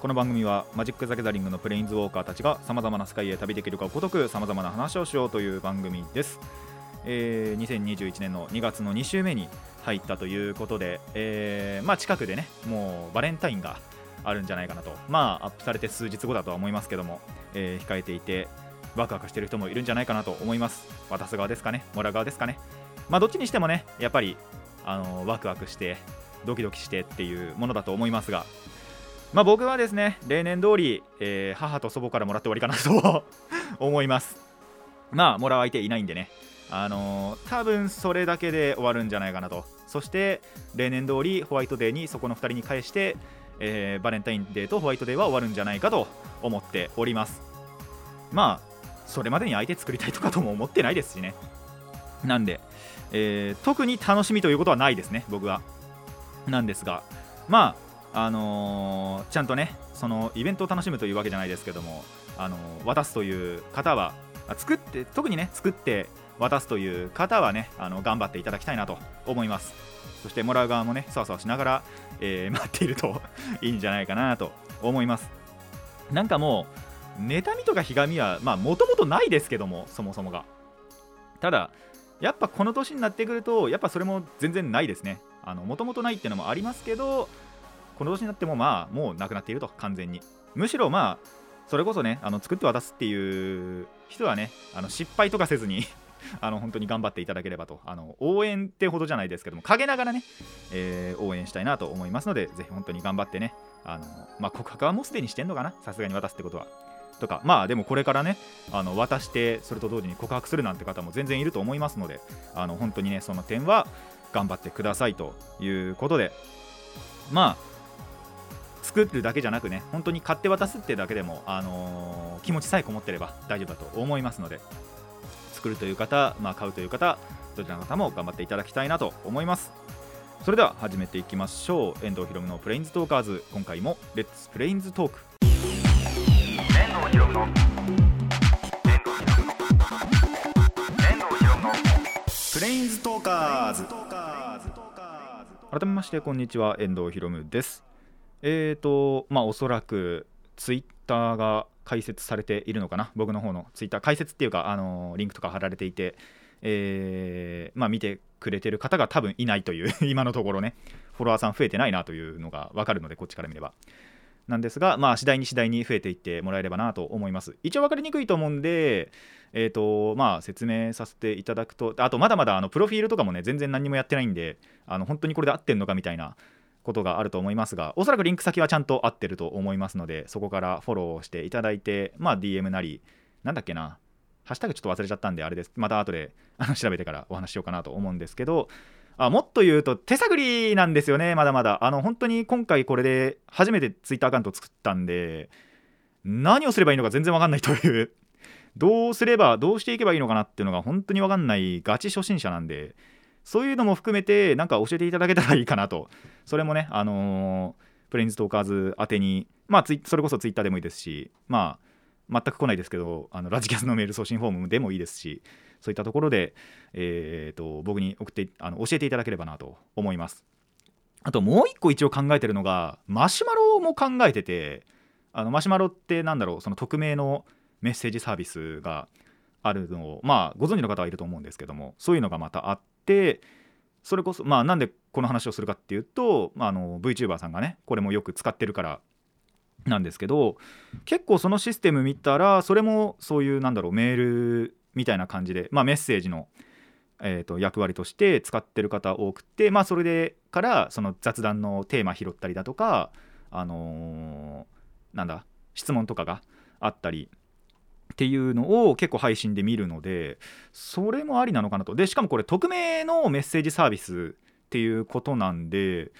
この番組はマジック・ザ・ギャザリングのプレインズウォーカーたちがさまざまな世界へ旅できるかごとくさまざまな話をしようという番組です、えー2021年の2月の2週目に入ったということで、えーまあ、近くでねもうバレンタインがあるんじゃないかなと。まあアップされて数日後だとは思いますけども、えー控えていてワクワクしてる人もいるんじゃないかなと思います。渡す側ですかねもらう側ですかね。まあどっちにしてもねやっぱりあのワクワクしてドキドキしてっていうものだと思いますがまあ僕はですね例年通り、えー母と祖母からもらって終わりかなと 思います。まあもらう相手いないんでね。あのー多分それだけで終わるんじゃないかなと。そして例年通りホワイトデーにそこの2人に返して、えーバレンタインデーとホワイトデーは終わるんじゃないかと思っております。まあそれまでに相手作りたいとかとも思ってないですしね。なんで、えー特に楽しみということはないですね僕は。なんですがまああのーちゃんとねそのイベントを楽しむというわけじゃないですけども、あのー渡すという方は作って特にね作って渡すという方はねあの頑張っていただきたいなと思います。そしてもらう側もねそわそわしながら、えー待っているといいんじゃないかなと思います。なんかもう妬みとかひがみはまあもともとないですけどもそもそもが。ただやっぱこの年になってくるとやっぱそれも全然ないですね。もともとないっていうのもありますけどこの年になってもまあもうなくなっていると完全に。むしろまあそれこそねあの作って渡すっていう人はねあの失敗とかせずに あの本当に頑張っていただければと。あの応援ってほどじゃないですけども陰ながらね、えー応援したいなと思いますのでぜひ本当に頑張ってねあの、まあ、告白はもうすでにしてんのかな？さすがに渡すってことは。とかまあでもこれからねあの渡してそれと同時に告白するなんて方も全然いると思いますのであの本当にねその点は頑張ってくださいということでまあ作るだけじゃなくね本当に買って渡すってだけでも、あのー気持ちさえこもってれば大丈夫だと思いますので作るという方、まあ、買うという方どちらの方も頑張っていただきたいなと思います。それでは始めていきましょう。遠藤ひろむのプレインズトーカーズ。今回もレッツプレインズトーク遠藤ひろむの。プレインズトーカーズ改めましてこんにちは。遠藤ひろむですえーとまあおそらくツイッターが開設されているのかな？僕の方のツイッター開設っていうかあのリンクとか貼られていてえーまあ見てくれてる方が多分いないという 今のところね。フォロワーさん増えてないなというのが分かるのでこっちから見れば。なんですが、まあ、次第に次第に増えていってもらえればなと思います。一応分かりにくいと思うんで、えーとまあ、説明させていただくと、あとまだまだあのプロフィールとかもね、全然何もやってないんで、あの本当にこれで合ってんのかみたいなことがあると思いますが、おそらくリンク先はちゃんと合ってると思いますので、そこからフォローしていただいて、まあ、DM なり、なんだっけな、ハッシュタグちょっと忘れちゃったんで、あれです。また後であの調べてからお話ししようかなと思うんですけど、あもっと言うと手探りなんですよね、まだまだ。あの本当に今回これで初めてツイッターアカウント作ったんで、何をすればいいのか全然わかんないという、どうすれば、どうしていけばいいのかなっていうのが本当にわかんないガチ初心者なんで、そういうのも含めて、なんか教えていただけたらいいかなと。それもね、あのープレインズトーカーズ宛てに、まあ、それこそツイッターでもいいですし、まあ、全く来ないですけど、あのラジキャスのメール送信フォームでもいいですし、そういったところで、えー、と僕に送ってあの教えていただければなと思います。あともう一個一応考えてるのがマシュマロも考えててあのマシュマロってなんだろうその匿名のメッセージサービスがあるのをまあご存知の方はいると思うんですけどもそういうのがまたあってそれこそまあなんでこの話をするかっていうと、まあ、あの VTuber さんがねこれもよく使ってるからなんですけど結構そのシステム見たらそれもそういうなんだろうメールみたいな感じで、まあ、メッセージの、えー、と役割として使ってる方多くて、まあ、それでからその雑談のテーマ拾ったりだとか、あのーなんだ質問とかがあったりっていうのを結構配信で見るのでそれもありなのかなと。でしかもこれ匿名のメッセージサービスっていうことなんで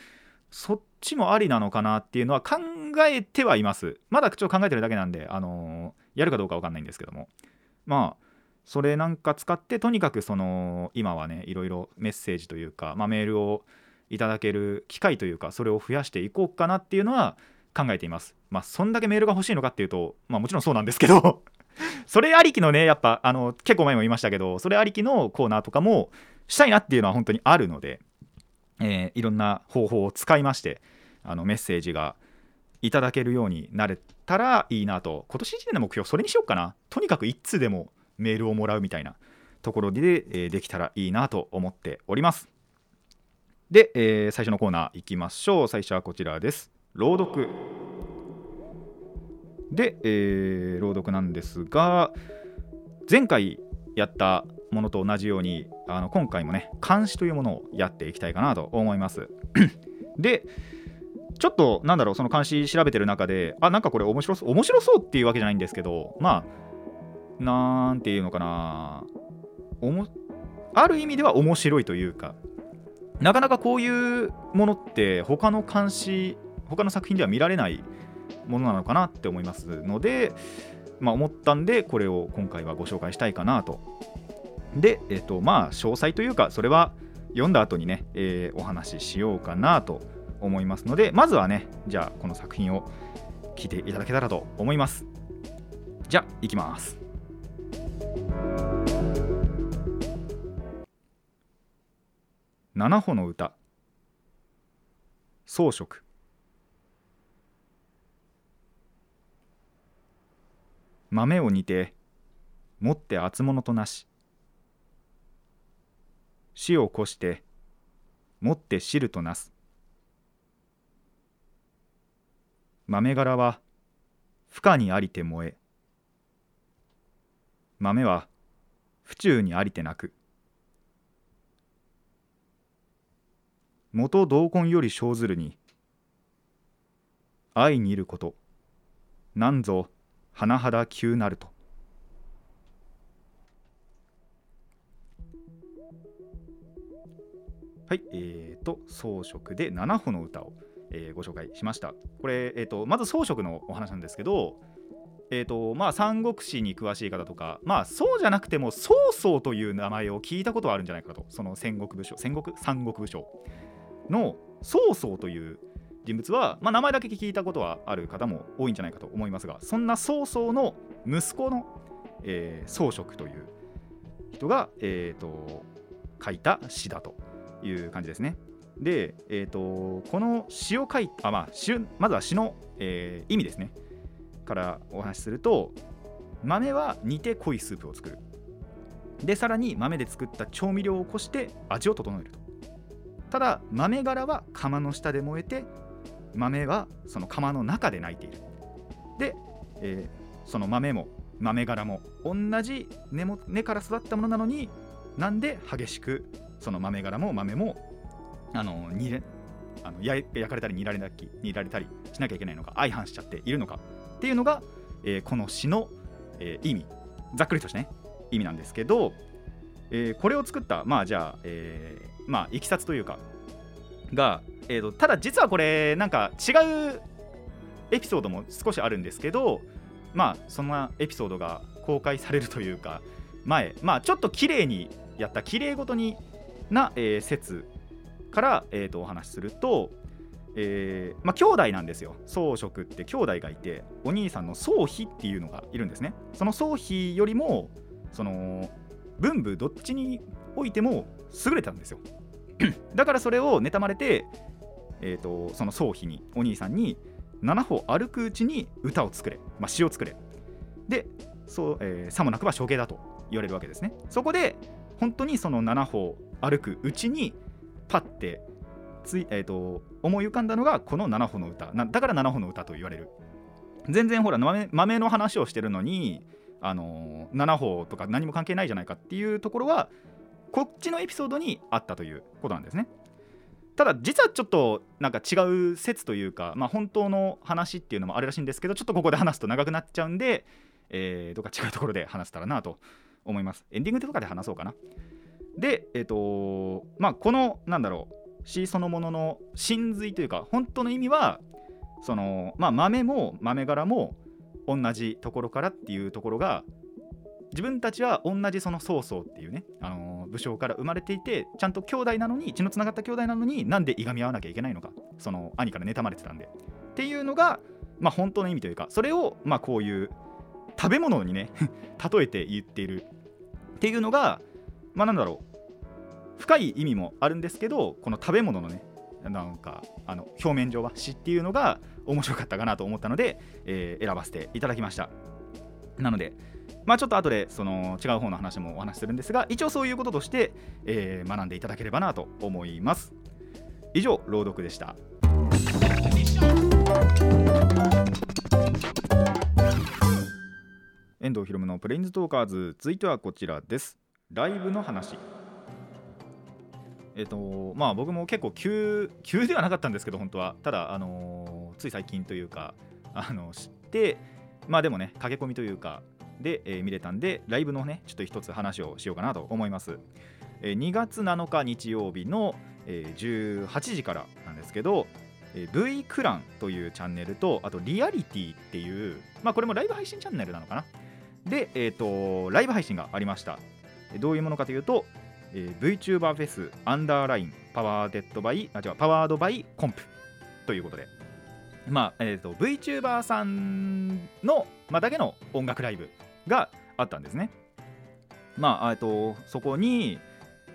そっちもありなのかなっていうのは考えてはいます。まだ口を考えてるだけなんで、あのーやるかどうかわかんないんですけども。まあそれなんか使ってとにかくその今はねいろいろメッセージというか、まあ、メールをいただける機会というかそれを増やしていこうかなっていうのは考えています。まあそんだけメールが欲しいのかっていうとまあもちろんそうなんですけど。それありきのねやっぱあの結構前も言いましたけどそれありきのコーナーとかもしたいなっていうのは本当にあるので、えー、いろんな方法を使いましてあのメッセージがいただけるようになれたらいいなと。今年1年の目標それにしようかな。とにかく1通でもメールをもらうみたいなところで、えー、できたらいいなと思っております。で、えー、最初のコーナーいきましょう。最初はこちらです。朗読。で、えー、朗読なんですが前回やったものと同じようにあの今回もね監視というものをやっていきたいかなと思います。でちょっとなんだろうその監視調べてる中であなんかこれ面白そう面白そうっていうわけじゃないんですけどまあなんていうのかなおもある意味では面白いというかなかなかこういうものって他の監視他の作品では見られないものなのかなって思いますので、まあ、思ったんでこれを今回はご紹介したいかなと。で、えっ、とまあ詳細というかそれは読んだ後にね、えー、お話ししようかなと思いますのでまずはねじゃあこの作品を聞いていただけたらと思います。じゃあいきます。七歩の歌装飾豆を煮て持って厚物となし。死をこして持って汁となす。豆殻は負荷にありて燃え。豆は府中にありて泣く。元同根より生ずるに愛にいること。なんぞ甚だ急なると。はいえーと装飾で7歩の歌を、えー、ご紹介しました。これ、えーと、まず装飾のお話なんですけどえーとまあ、三国志に詳しい方とか、まあ、そうじゃなくても曹操という名前を聞いたことはあるんじゃないかと。その戦国武将戦国三国武将の曹操という人物は、まあ、名前だけ聞いたことはある方も多いんじゃないかと思いますがそんな曹操の息子の、えー、曹植という人が、えーと、書いた詩だという感じですね。で、えーと、この詩を書いた、まあ、詩まずは詩の、えー、意味ですね。からお話しすると豆は煮て濃いスープを作る。でさらに豆で作った調味料をこして味を整えると。ただ豆殻は釜の下で燃えて豆はその釜の中で泣いている。で、えー、その豆も豆殻も同じ根も根から育ったものなのになんで激しくその豆殻も豆もあの煮れあの焼かれたり煮られたり煮られたりしなきゃいけないのか相反しちゃっているのかっていうのが、えー、この詩の、えー、意味。ざっくりとしたね意味なんですけど、えー、これを作ったまあじゃあ、えー、まあいきさつというかがえーと、ただ実はこれなんか違うエピソードも少しあるんですけどまあそんなエピソードが公開されるというか前まあちょっと綺麗にやった綺麗ごとにな、えー、説から、えーと、お話しすると、えー、まあ兄弟なんですよ。宗職って兄弟がいてお兄さんの宗妃っていうのがいるんですね。その宗妃よりもその文武どっちにおいても優れたんですよ。だからそれを妬まれてえーと、その宗妃にお兄さんに7歩歩くうちに歌を作れ、まあ、詩を作れ。でそう、えー、さもなくば処刑だと言われるわけですね。そこで本当にその7歩歩くうちにパッてつい、えーと、思い浮かんだのがこの7歩の歌。だから7歩の歌と言われる。全然ほら豆豆の話をしてるのにあのー、7歩とか何も関係ないじゃないかっていうところはこっちのエピソードにあったということなんですね。ただ実はちょっとなんか違う説というか、まあ、本当の話っていうのもあるらしいんですけどちょっとここで話すと長くなっちゃうんで、えー、どっか違うところで話せたらなと思います。エンディングとかで話そうかな。でえっ、ー、とまあこのなんだろう詩そのものの真髄というか本当の意味はそのまあ豆も豆柄も同じところからっていうところが自分たちは同じその曹操っていうね、あの武将から生まれていてちゃんと兄弟なのに血のつながった兄弟なのになんでいがみ合わなきゃいけないのかその兄から妬まれてたんで。っていうのがまあ本当の意味というかそれをまあこういう食べ物にね 例えて言っている。っていうのがまあなんだろう。深い意味もあるんですけどこの食べ物のねなんかあの表面上は詩っていうのが面白かったかなと思ったので、えー選ばせていただきました。なのでまあちょっと後でその違う方の話もお話しするんですが一応そういうこととして、えー学んでいただければなと思います。以上朗読でした。遠藤ひろむのプレインズトーカーズ続いてはこちらです。ライブの話。えっ、とまあ僕も結構急急ではなかったんですけど本当は。ただあのーつい最近というかあの知ってまあでもね駆け込みというかで、えー見れたんでライブのねちょっと一つ話をしようかなと思います、えー2月7日日曜日の、えー18時からなんですけど、えー V クランというチャンネルとあとリアリティっていうまあこれもライブ配信チャンネルなのかな。で、えー、とライブ配信がありました。どういうものかというと、えー VTuber Fes. UnderLine powered by あ違う powered by COMPということで。まあえー、と VTuber さんの、まあ、だけの音楽ライブがあったんですね。まあえーとそこに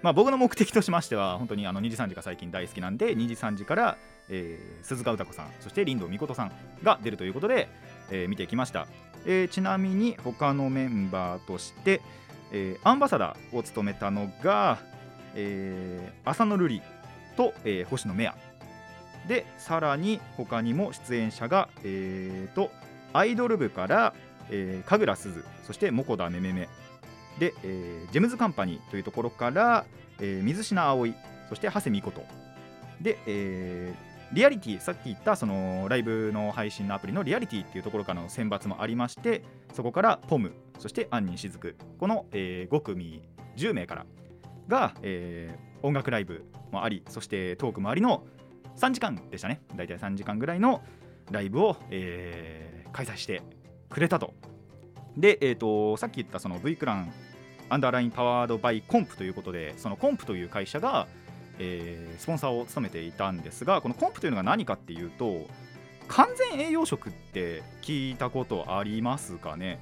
まあ、僕の目的としましては本当にあの2時3時が最近大好きなんで2時3時から、えー鈴鹿歌子さんそして林道美琴さんが出るということで、えー見てきました、えーちなみに他のメンバーとして、えーアンバサダーを務めたのが、えー浅野瑠璃と、えー星野メアでさらに他にも出演者が、えーとアイドル部から、えー、神楽鈴そしてモ田めめめで、えージェムズカンパニーというところから、えー水品葵そして長谷美琴。で、えーリアリティさっき言ったそのライブの配信のアプリのリアリティっていうところからの選抜もありましてそこからポムそして杏仁しずく。この、え5組10名から。が、えー音楽ライブもありそしてトークもありの3時間でしたね。大体3時間ぐらいのライブを、えー開催してくれたと。で、えー、とさっき言ったその V クランアンダーラインパワードバイコンプということでそのコンプという会社が、えースポンサーを務めていたんですがこのコンプというのが何かっていうと完全栄養食って聞いたことありますかね？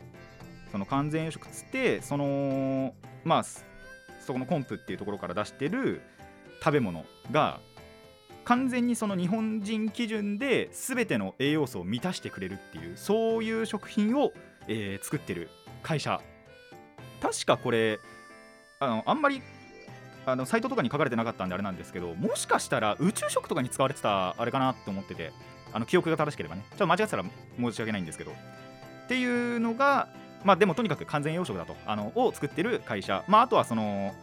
その完全栄養食っつってそのまあそこのコンプっていうところから出してる食べ物が完全にその日本人基準で全ての栄養素を満たしてくれるっていうそういう食品を、えー作ってる会社確かこれあのあんまりあのサイトとかに書かれてなかったんであれなんですけどもしかしたら宇宙食とかに使われてたあれかなって思っててあの記憶が正しければね。ちょっと間違ってたら申し訳ないんですけどっていうのがまあでもとにかく完全養食だと。あのを作ってる会社まああとはその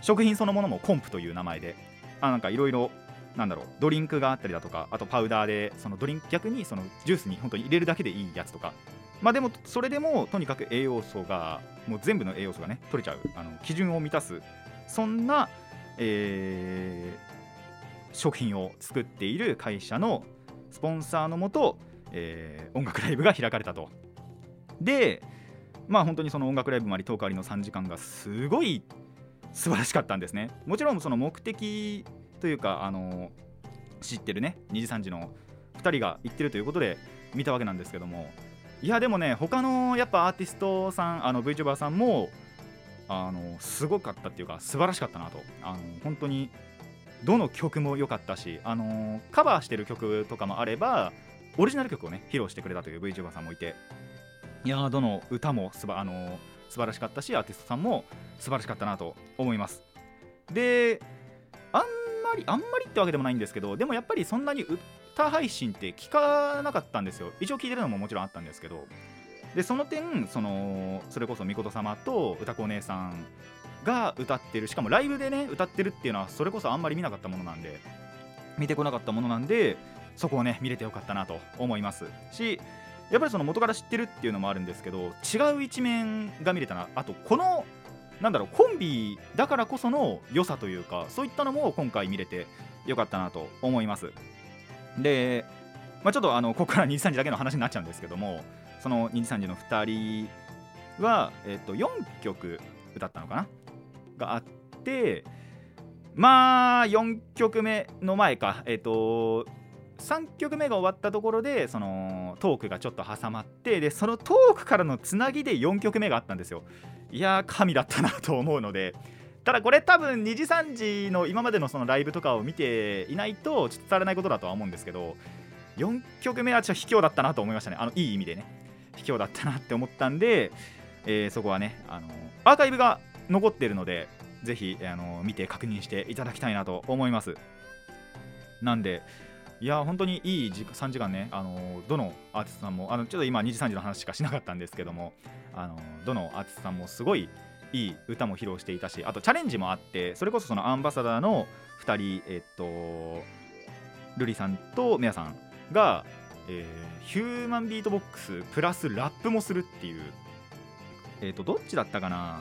食品そのものもコンプという名前であなんかいろいろなんだろうドリンクがあったりだとかあとパウダーでそのドリンク逆にそのジュースに本当に入れるだけでいいやつとか。まあでもそれでもとにかく栄養素がもう全部の栄養素がね取れちゃうあの基準を満たす。そんな、えー食品を作っている会社のスポンサーのもと、えー音楽ライブが開かれたと。でまあ本当にその音楽ライブもありトークありの3時間がすごい素晴らしかったんですね。もちろんその目的というかあの知ってるね2時3時の2人が行ってるということで見たわけなんですけども。いやでもね他のやっぱアーティストさんあの VTuber さんもあのすごかったっていうか素晴らしかったなと。あの本当にどの曲も良かったしあのカバーしてる曲とかもあればオリジナル曲をね披露してくれたという VTuber さんもいて。いやーどの歌もすばあの素晴らしかったしアーティストさんも素晴らしかったなと思います。でまりあんまりってわけでもないんですけどでもやっぱりそんなに歌配信って聞かなかったんですよ。一応聞いてるのももちろんあったんですけど。でその点そのそれこそみこと様と歌子お姉さんが歌ってる。しかもライブでね歌ってるっていうのはそれこそあんまり見なかったものなんで。見てこなかったものなんでそこをね見れてよかったなと思います。しやっぱりその元から知ってるっていうのもあるんですけど違う一面が見れたな。あとこのなんだろうコンビだからこその良さというかそういったのも今回見れてよかったなと思います。で、まあ、ちょっとあのここから2時3時だけの話になっちゃうんですけどもその2時3時の2人は、えっと4曲歌ったのかな？があってまあ4曲目の前か。えっと3曲目が終わったところでそのトークがちょっと挟まってでそのトークからのつなぎで4曲目があったんですよ。いやー神だったなと思うので。ただこれ多分2時3時の今までのそのライブとかを見ていないとちょっと伝わらないことだとは思うんですけど4曲目はちょっと卑怯だったなと思いましたね。あのいい意味でね。卑怯だったなって思ったんで、えーそこはねあのアーカイブが残っているのでぜひあの見て確認していただきたいなと思います。なんでいや本当にいい時3時間ねあのどのアーティストさんもあのちょっと今2時3時の話しかしなかったんですけどもあのどのアーティストさんもすごいいい歌も披露していたしあとチャレンジもあってそれこそそのアンバサダーの2人えっとルリさんとメアさんが、えーヒューマンビートボックスプラスラップもするっていうえっとどっちだったかな？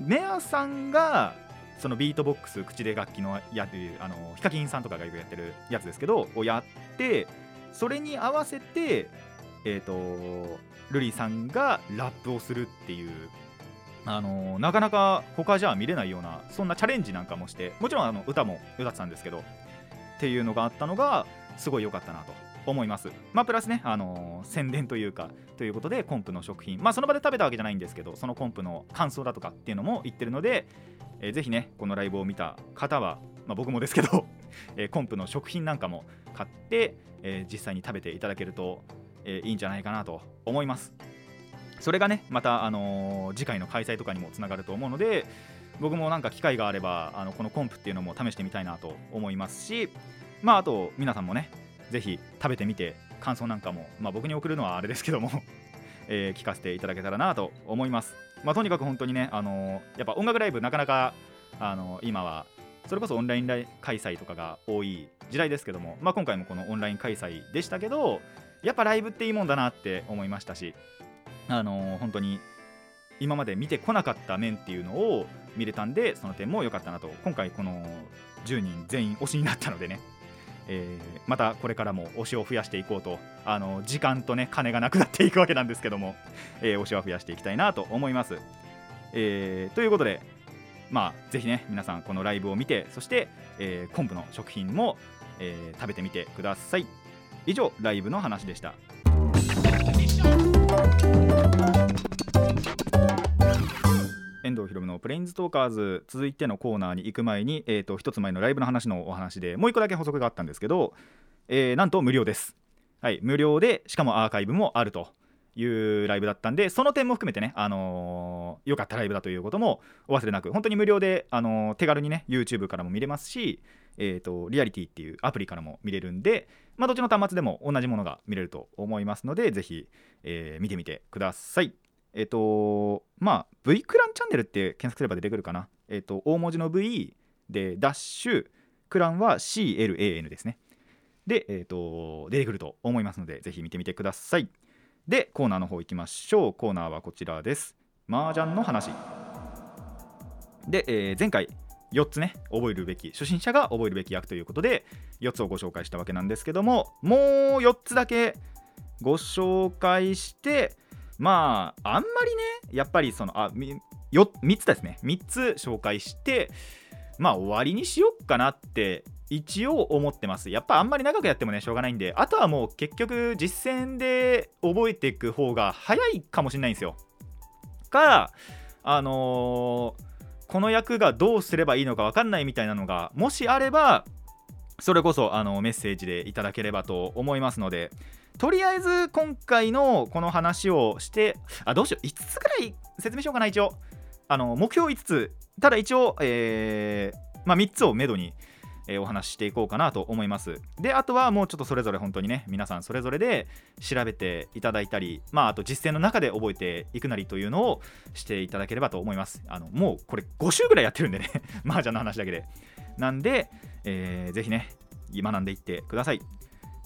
メアさんがそのビートボックス口で楽器のやってるあのヒカキンさんとかがよくやってるやつですけどをやってそれに合わせてえっ、とルリさんがラップをするっていうあのなかなか他じゃ見れないようなそんなチャレンジなんかもしてもちろんあの歌も歌ってたんですけどっていうのがあったのがすごい良かったなと思います。まあ、プラスね、あのー宣伝というか、ということで、コンプの食品、まあ、その場で食べたわけじゃないんですけど、そのコンプの感想だとかっていうのも言ってるので、えーぜひね、このライブを見た方は、まあ、僕もですけど、えーコンプの食品なんかも買って、えー実際に食べていただけると、えいいんじゃないかなと思います。それがね、また、あの次回の開催とかにもつながると思うので、僕もなんか機会があれば、あのこのコンプっていうのも試してみたいなと思いますし、まあ、あと、皆さんもね、ぜひ食べてみて感想なんかも、まあ、僕に送るのはあれですけども、え聞かせていただけたらなと思います、まあ、とにかく本当にね、あのーやっぱ音楽ライブなかなか、あのー今はそれこそオンライン開催とかが多い時代ですけども、まあ、今回もこのオンライン開催でしたけどやっぱライブっていいもんだなって思いましたし、あのー本当に今まで見てこなかった面っていうのを見れたんでその点も良かったなと今回この10人全員推しになったのでね。えーまたこれからも推しを増やしていこうとあの時間とね金がなくなっていくわけなんですけども、えー推しは増やしていきたいなと思います、えーということでまあぜひね皆さんこのライブを見てそして、えー昆布の食品も、えー食べてみてください。以上ライブの話でした。遠藤ひろむのプレインズトーカーズ続いてのコーナーに行く前に、えー、と一つ前のライブの話のお話でもう一個だけ補足があったんですけど、えーなんと無料です。はい、無料でしかもアーカイブもあるというライブだったんでその点も含めてね、あのー良かったライブだということもお忘れなく本当に無料で、あのー手軽にね YouTube からも見れますし、えー、とリアリティっていうアプリからも見れるんで、まあ、どっちの端末でも同じものが見れると思いますのでぜひ、えー見てみてください。えっ、とまあ V クランチャンネルって検索すれば出てくるかな。えっ、と大文字の V でダッシュクランは CLAN ですね。で、えっ、と出てくると思いますのでぜひ見てみてください。でコーナーの方行きましょう。コーナーはこちらです。麻雀の話。で、えー前回4つね覚えるべき初心者が覚えるべき役ということで4つをご紹介したわけなんですけどももう4つだけご紹介してまああんまりねやっぱりそのあよ3つですね。3つ紹介してまあ終わりにしよっかなって一応思ってます。やっぱあんまり長くやってもねしょうがないんで。あとはもう結局実践で覚えていく方が早いかもしれないんですよ。かあのーこの役がどうすればいいのか分かんないみたいなのがもしあればそれこそあのメッセージでいただければと思いますので。とりあえず今回のこの話をしてあどうしよう。5つぐらい説明しようかな一応。あの目標5つ。ただ一応、えーまあ、3つをめどに、えーお話ししていこうかなと思います。であとはもうちょっとそれぞれ本当にね皆さんそれぞれで調べていただいたりまああと実践の中で覚えていくなりというのをしていただければと思います。あのもうこれ5週ぐらいやってるんでね。麻雀の話だけで。なんで、えーぜひね学んでいってください。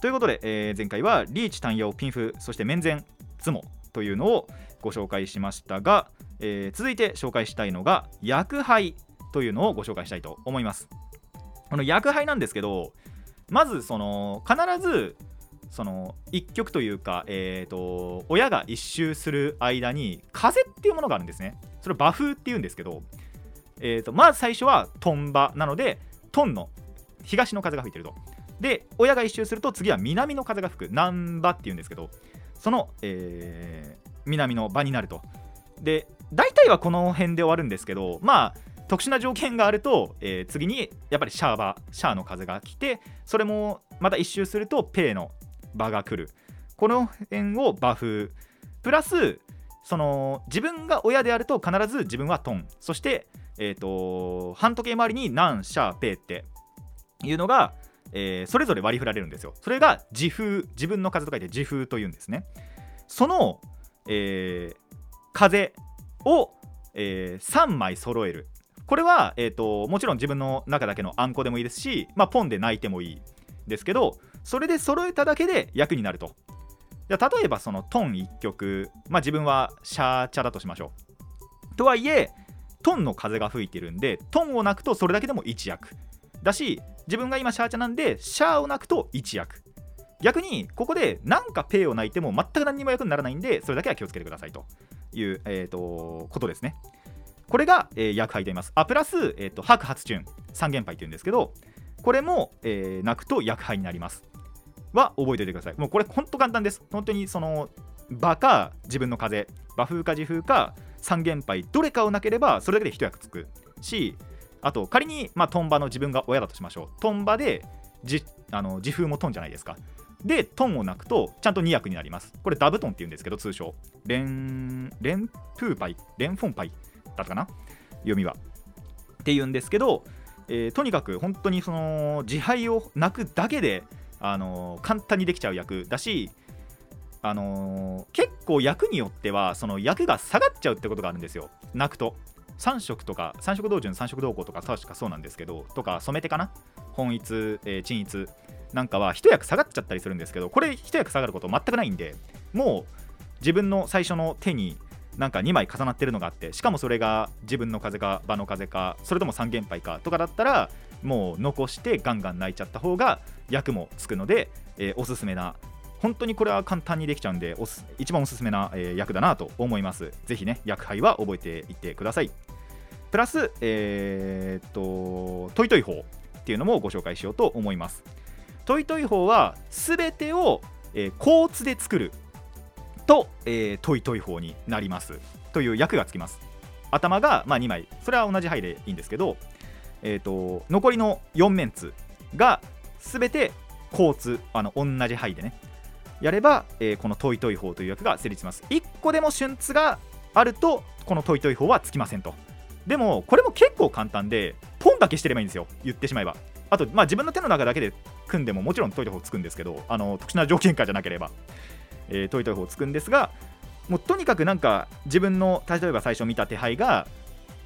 ということで、えー前回はリーチ単用ピンフそして面前ツモというのをご紹介しましたが、えー続いて紹介したいのが薬杯というのをご紹介したいと思います。この薬杯なんですけどまずその必ずその一曲というか、えー、と親が一周する間に風っていうものがあるんですね。それを馬風っていうんですけど、えー、とまず最初はトンバなのでトンの東の風が吹いてると。で親が一周すると次は南の風が吹く南波っていうんですけどその、えー南の場になると。で大体はこの辺で終わるんですけどまあ特殊な条件があると、えー次にやっぱりシャーバシャーの風が来てそれもまた一周するとペーの場が来る。この辺をバフ。プラスその自分が親であると必ず自分はトン。そして、えー、と半時計回りにナンシャーペーっていうのが、えーそれぞれ割り振られるんですよ。それが自風自分の風と書いて自風というんですね。その、えー風を、え3枚揃える。これは、えー、ともちろん自分の中だけのあんこでもいいですし、まあ、ポンで泣いてもいいですけどそれで揃えただけで役になると。じゃ例えばそのトン1局、まあ、自分はシャーチャだとしましょう。とはいえトンの風が吹いてるんでトンを鳴くとそれだけでも1役。だし自分が今シャーチャなんでシャーを鳴くと1役。逆にここでなんかペイを鳴いても全く何にも役にならないんでそれだけは気をつけてくださいという、えー、とことですね。これが、えー、役配と言います。あプラス、えー、と白発チューン三元杯っていうんですけどこれも、えー、鳴くと役配になります。は覚えておいてください。もうこれほんと簡単です。本当にその場か自分の風馬風か自風か三元杯どれかをなければそれだけで一役つくしあと仮に、まあ、トンバの自分が親だとしましょう。トンバでじあの自風もトンじゃないですか。でトンを鳴くとちゃんと2役になります。これダブトンって言うんですけど通称。レンレンプーパイレンフォンパイだったかな？読みは。って言うんですけど、えーとにかく本当にその自敗を泣くだけで、あのー簡単にできちゃう役だし、あのー結構役によってはその役が下がっちゃうってことがあるんですよ。泣くと。3色とか3色同順3色同行とか確かそうなんですけどとか染め手かな？本一、えー鎮一なんかは一役下がっちゃったりするんですけどこれ一役下がること全くないんでもう自分の最初の手になんか2枚重なってるのがあってしかもそれが自分の風か場の風かそれとも三元杯かとかだったらもう残してガンガン泣いちゃった方が役もつくので、えーおすすめな本当にこれは簡単にできちゃうんでおす一番おすすめな、えー役だなと思います。ぜひね役杯は覚えていってください。プラスえーっとトイトイ法っていうのもご紹介しようと思います。トイトイホーは全てを、えー、刻子で作ると、えートイトイホーになります。という役がつきます。頭が、まあ、2枚。それは同じ牌でいいんですけど、えー、と残りの4メンツが全て刻子あの同じ牌でねやれば、えーこのトイトイホーという役が成立します。1個でも順子があるとこのトイトイホーはつきませんと。でもこれも結構簡単でポンだけしてればいいんですよ。言ってしまえば。あと、まあ、自分の手の中だけで組んでももちろんトイトイ法つくんですけどあの特殊な条件下じゃなければ、えートイトイ法つくんですがもうとにかくなんか自分の例えば最初見た手配が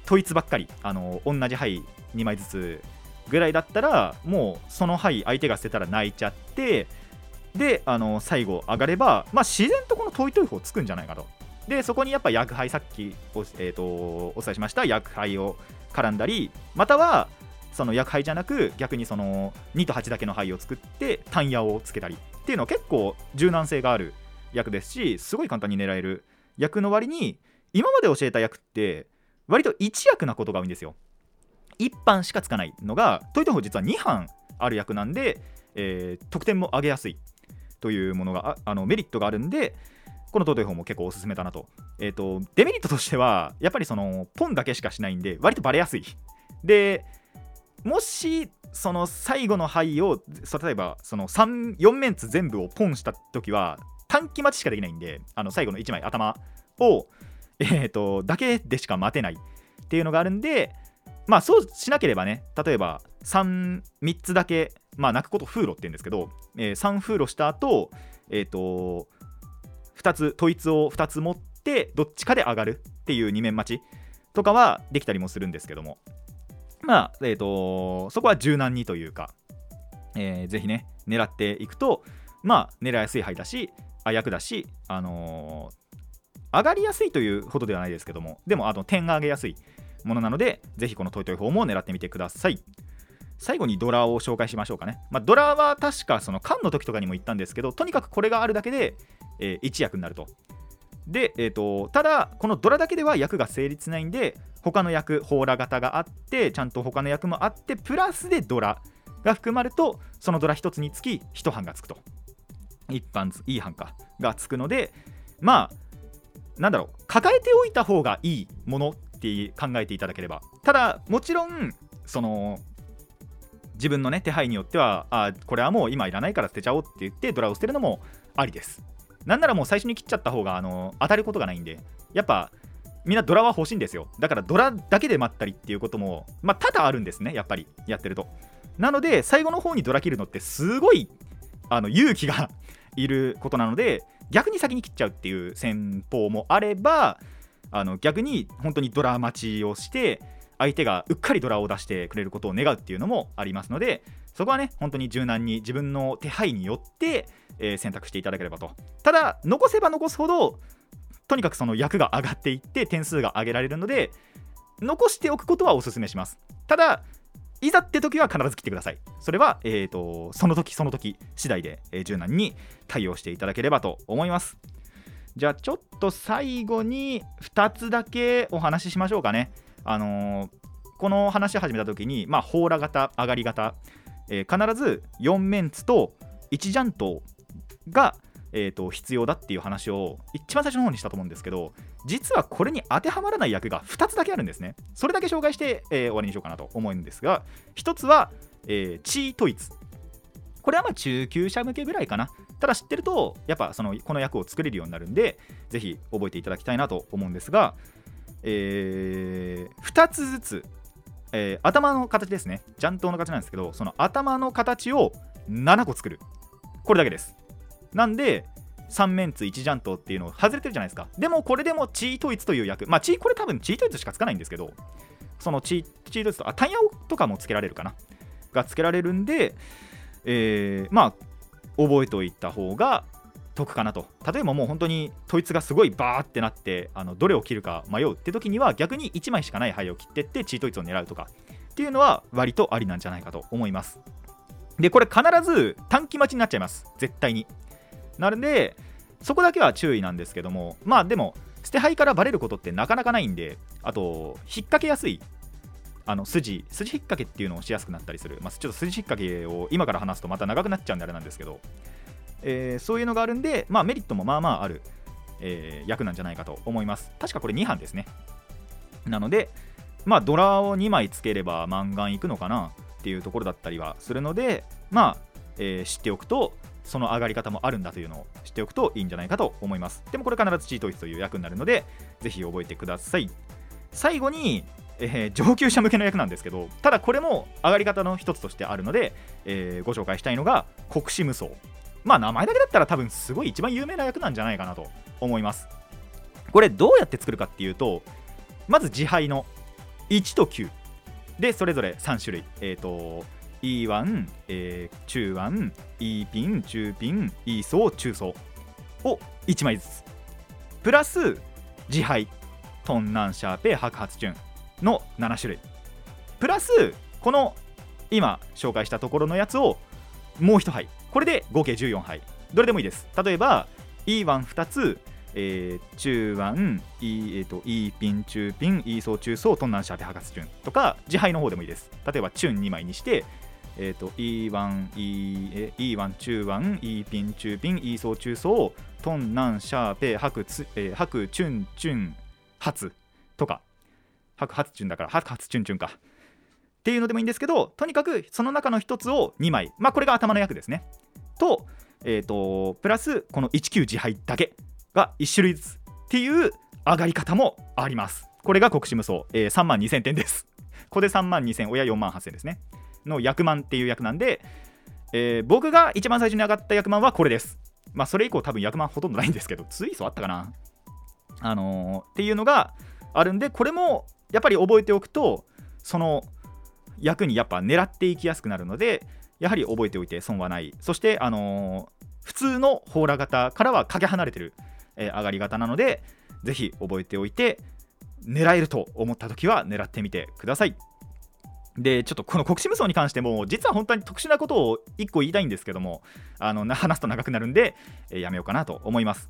統一ばっかりあの同じ牌2枚ずつぐらいだったらもうその牌相手が捨てたら泣いちゃってであの最後上がれば、まあ、自然とこのトイトイ法つくんじゃないかと。でそこにやっぱ薬杯さっきお,、えー、とお伝えしました薬杯を絡んだりまたはその薬杯じゃなく逆にその2と8だけの牌を作って単矢をつけたりっていうのは結構柔軟性がある役ですしすごい簡単に狙える役の割に今まで教えた役って割と1役なことが多いんですよ。1班しかつかないのがトイトイ法実は2班ある役なんで、えー得点も上げやすい。というものがああのメリットがあるんでこのトイトイ法も結構おすすめだなと,、えー、とデメリットとしてはやっぱりそのポンだけしかしないんで割とバレやすい。でもしその最後の牌を例えばその4メンツ全部をポンした時は短期待ちしかできないんであの最後の1枚頭を、えー、とだけでしか待てない。っていうのがあるんでまあそうしなければね例えば 3, 3つだけまあ泣くこと風呂って言うんですけど、えー3風呂した後えっ、と2つ統一を2つ持ってどっちかで上がるっていう2面待ちとかはできたりもするんですけども。まあえっ、とそこは柔軟にというか、えーぜひね狙っていくとまあ狙いやすい牌だしあ役だしあのー上がりやすいというほどではないですけどもでもあの点が上げやすいものなのでぜひこのトイトイ法も狙ってみてください。最後にドラを紹介しましょうかね、まあ、ドラは確かその缶の時とかにも言ったんですけどとにかくこれがあるだけで、えー1役になると。で、えー、とただこのドラだけでは役が成立ないんで他の役ホーラ型があってちゃんと他の役もあってプラスでドラが含まるとそのドラ1つにつき1班がつくと。一班いい班かがつくのでまあなんだろう抱えておいた方がいいものって考えていただければ。ただもちろんその自分のね手配によってはあこれはもう今いらないから捨てちゃおうって言ってドラを捨てるのもありです。なんならもう最初に切っちゃった方があの当たることがないんでやっぱみんなドラは欲しいんですよ。だからドラだけで待ったりっていうこともまあ多々あるんですねやっぱりやってると。なので最後の方にドラ切るのってすごいあの勇気が いることなので逆に先に切っちゃうっていう戦法もあればあの逆に本当にドラ待ちをして相手がうっかりドラを出してくれることを願うっていうのもありますのでそこはね本当に柔軟に自分の手配によって、えー選択していただければと。ただ残せば残すほどとにかくその役が上がっていって点数が上げられるので残しておくことはお勧めします。ただいざって時は必ず切ってください。それは、えー、とその時その時次第で、えー柔軟に対応していただければと思います。じゃあちょっと最後に2つだけお話ししましょうかね。あのーこの話を始めた時にまあ砲羅型上がり型、えー必ず4メンツと1ジャントが、えー、と必要だっていう話を一番最初の方にしたと思うんですけど実はこれに当てはまらない役が2つだけあるんですね。それだけ紹介して、えー終わりにしようかなと思うんですが1つは、えーチートイツ。これはまあ中級者向けぐらいかな。ただ知ってるとやっぱそのこの役を作れるようになるんでぜひ覚えていただきたいなと思うんですが、え2つずつ、えー頭の形ですね。ジャントの形なんですけどその頭の形を7個作る。これだけです。なんで3メンツ1ジャントっていうのを外れてるじゃないですか。でもこれでもチートイツという役。まあチこれ多分チートイツしかつかないんですけどそのチチートイツとあタイヤとかもつけられるかな。がつけられるんで、えーまあ覚えておいた方が得かなと。例えばもう本当に統一がすごいバーってなってあのどれを切るか迷うって時には逆に1枚しかない牌を切ってってチートイツを狙うとか。っていうのは割とありなんじゃないかと思います。でこれ必ず短期待ちになっちゃいます。絶対に。なのでそこだけは注意なんですけどもまあでも捨て牌からバレることってなかなかないんであと引っ掛けやすいあの筋筋引っ掛けっていうのをしやすくなったりする、まあ、ちょっと筋引っ掛けを今から話すとまた長くなっちゃうんであれなんですけど、えーそういうのがあるんで、まあ、メリットもまあまあある、えー役なんじゃないかと思います。確かこれ2班ですね。なのでまあドラを2枚つければマンガンいくのかなっていうところだったりはするのでまあ、えー知っておくとその上がり方もあるんだというのを知っておくといいんじゃないかと思います。でもこれ必ずチートイツという役になるのでぜひ覚えてください。最後に、えー上級者向けの役なんですけどただこれも上がり方の一つとしてあるので、えーご紹介したいのが国士無双。まあ名前だけだったら多分すごい一番有名な役なんじゃないかなと思います。これどうやって作るかっていうとまず自敗の1と9でそれぞれ3種類。えっ、と E1、えー中腕 E ピン中ピン E 層中層を1枚ずつ。プラス自敗トンナンシャーペ白髪チュンの7種類。プラスこの今紹介したところのやつをもう1杯これで合計14杯。どれでもいいです。例えば E12 つ、えー中腕 E,、えー、と E ピン中ピン E 層中層トンナンシャーペ白髪チュンとか自敗の方でもいいです。例えばチュン2枚にしてえー、と E1、E え E1 中腕 E ピン中ピン E 層中層トンナンシャーペ白つ、えー白チュンチュン発とか。白発チュンだから白発チュンチュンか。っていうのでもいいんですけどとにかくその中の一つを2枚。まあこれが頭の役ですね。と,、えー、とプラスこの19自敗だけが1種類ずつっていう上がり方もあります。これが国士無双、えー3万2000点です。ここで3万2000親4万8000ですね。の役満っていう役なんで、えー僕が一番最初に上がった役満はこれです。まあそれ以降多分役満ほとんどないんですけどツイーソあったかな。あのーっていうのがあるんでこれもやっぱり覚えておくとその役にやっぱ狙っていきやすくなるのでやはり覚えておいて損はない。そしてあのー普通の砲羅型からはかけ離れてる、えー上がり方なのでぜひ覚えておいて狙えると思った時は狙ってみてください。でちょっとこの国士無双に関しても実は本当に特殊なことを1個言いたいんですけどもあの話すと長くなるんで、えーやめようかなと思います。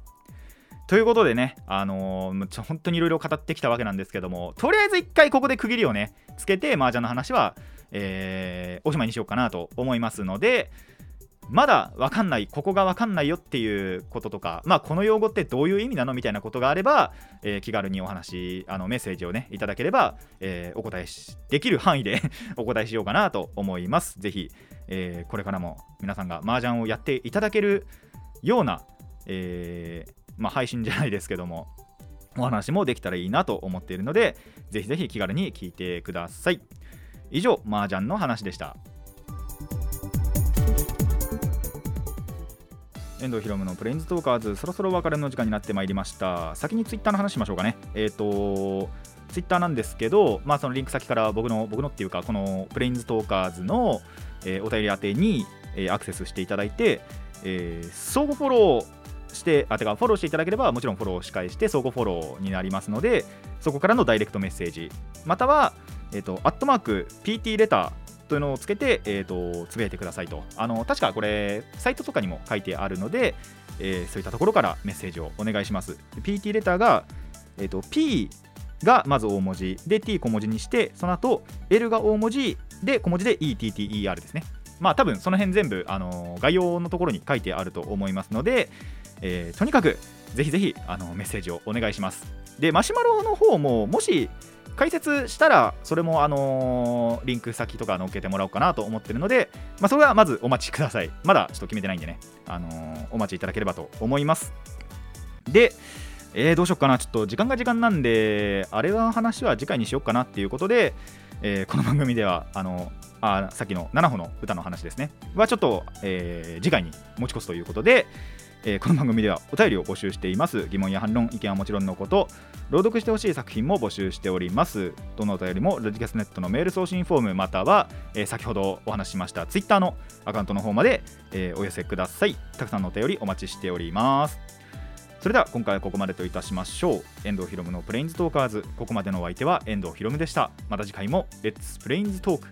ということでね、あのー本当にいろいろ語ってきたわけなんですけどもとりあえず1回ここで区切りをねつけて麻雀の話は、えーおしまいにしようかなと思いますのでまだわかんないここがわかんないよっていうこととか、まあ、この用語ってどういう意味なのみたいなことがあれば、えー気軽にお話あのメッセージをねいただければ、えーお答えできる範囲で お答えしようかなと思います。ぜひ、えーこれからも皆さんが麻雀をやっていただけるような、えーまあ、配信じゃないですけども お話もできたらいいなと思っているのでぜひぜひ気軽に聞いてください。以上麻雀の話でした。遠藤ひろむのプレインズトーカーズそろそろお別れの時間になってまいりました。先にツイッターの話しましょうかね。えっ、とツイッターなんですけど、まあ、そのリンク先から僕の僕のっていうかこのプレインズトーカーズの、えーお便り宛てに、えーアクセスしていただいて、えー相互フォローしてあてかフォローしていただければもちろんフォローし返して相互フォローになりますのでそこからのダイレクトメッセージ。または、えー、とアットマーク PT レターというのをつけて、えー、とつぶやいてくださいと。あの確かこれサイトとかにも書いてあるので、えーそういったところからメッセージをお願いします。PT レターが、えー、と P がまず大文字で T 小文字にしてその後 L が大文字で小文字で ETTER ですね。まあ多分その辺全部、あの概要のところに書いてあると思いますので、えーとにかくぜひぜひあのメッセージをお願いします。でマシュマロの方ももし解説したらそれもあのーリンク先とか載っけてもらおうかなと思ってるので、まあ、それはまずお待ちください。まだちょっと決めてないんでね、あのーお待ちいただければと思います。でえーどうしよっかな。ちょっと時間が時間なんであれは話は次回にしようかなっていうことで、えーこの番組ではあのあさっきの7歩の歌の話ですね。はちょっと、えー次回に持ち越すということで、えーこの番組ではお便りを募集しています。疑問や反論意見はもちろんのこと朗読してほしい作品も募集しております。どのお便りもラジキャスネットのメール送信フォームまたは、えー先ほどお話ししましたツイッターのアカウントの方まで、えーお寄せください。たくさんのお便りお待ちしております。それでは今回はここまでといたしましょう。遠藤ひろむのプレインズトーカーズ。ここまでのお相手は遠藤ひろむでした。また次回もレッツプレインズトーク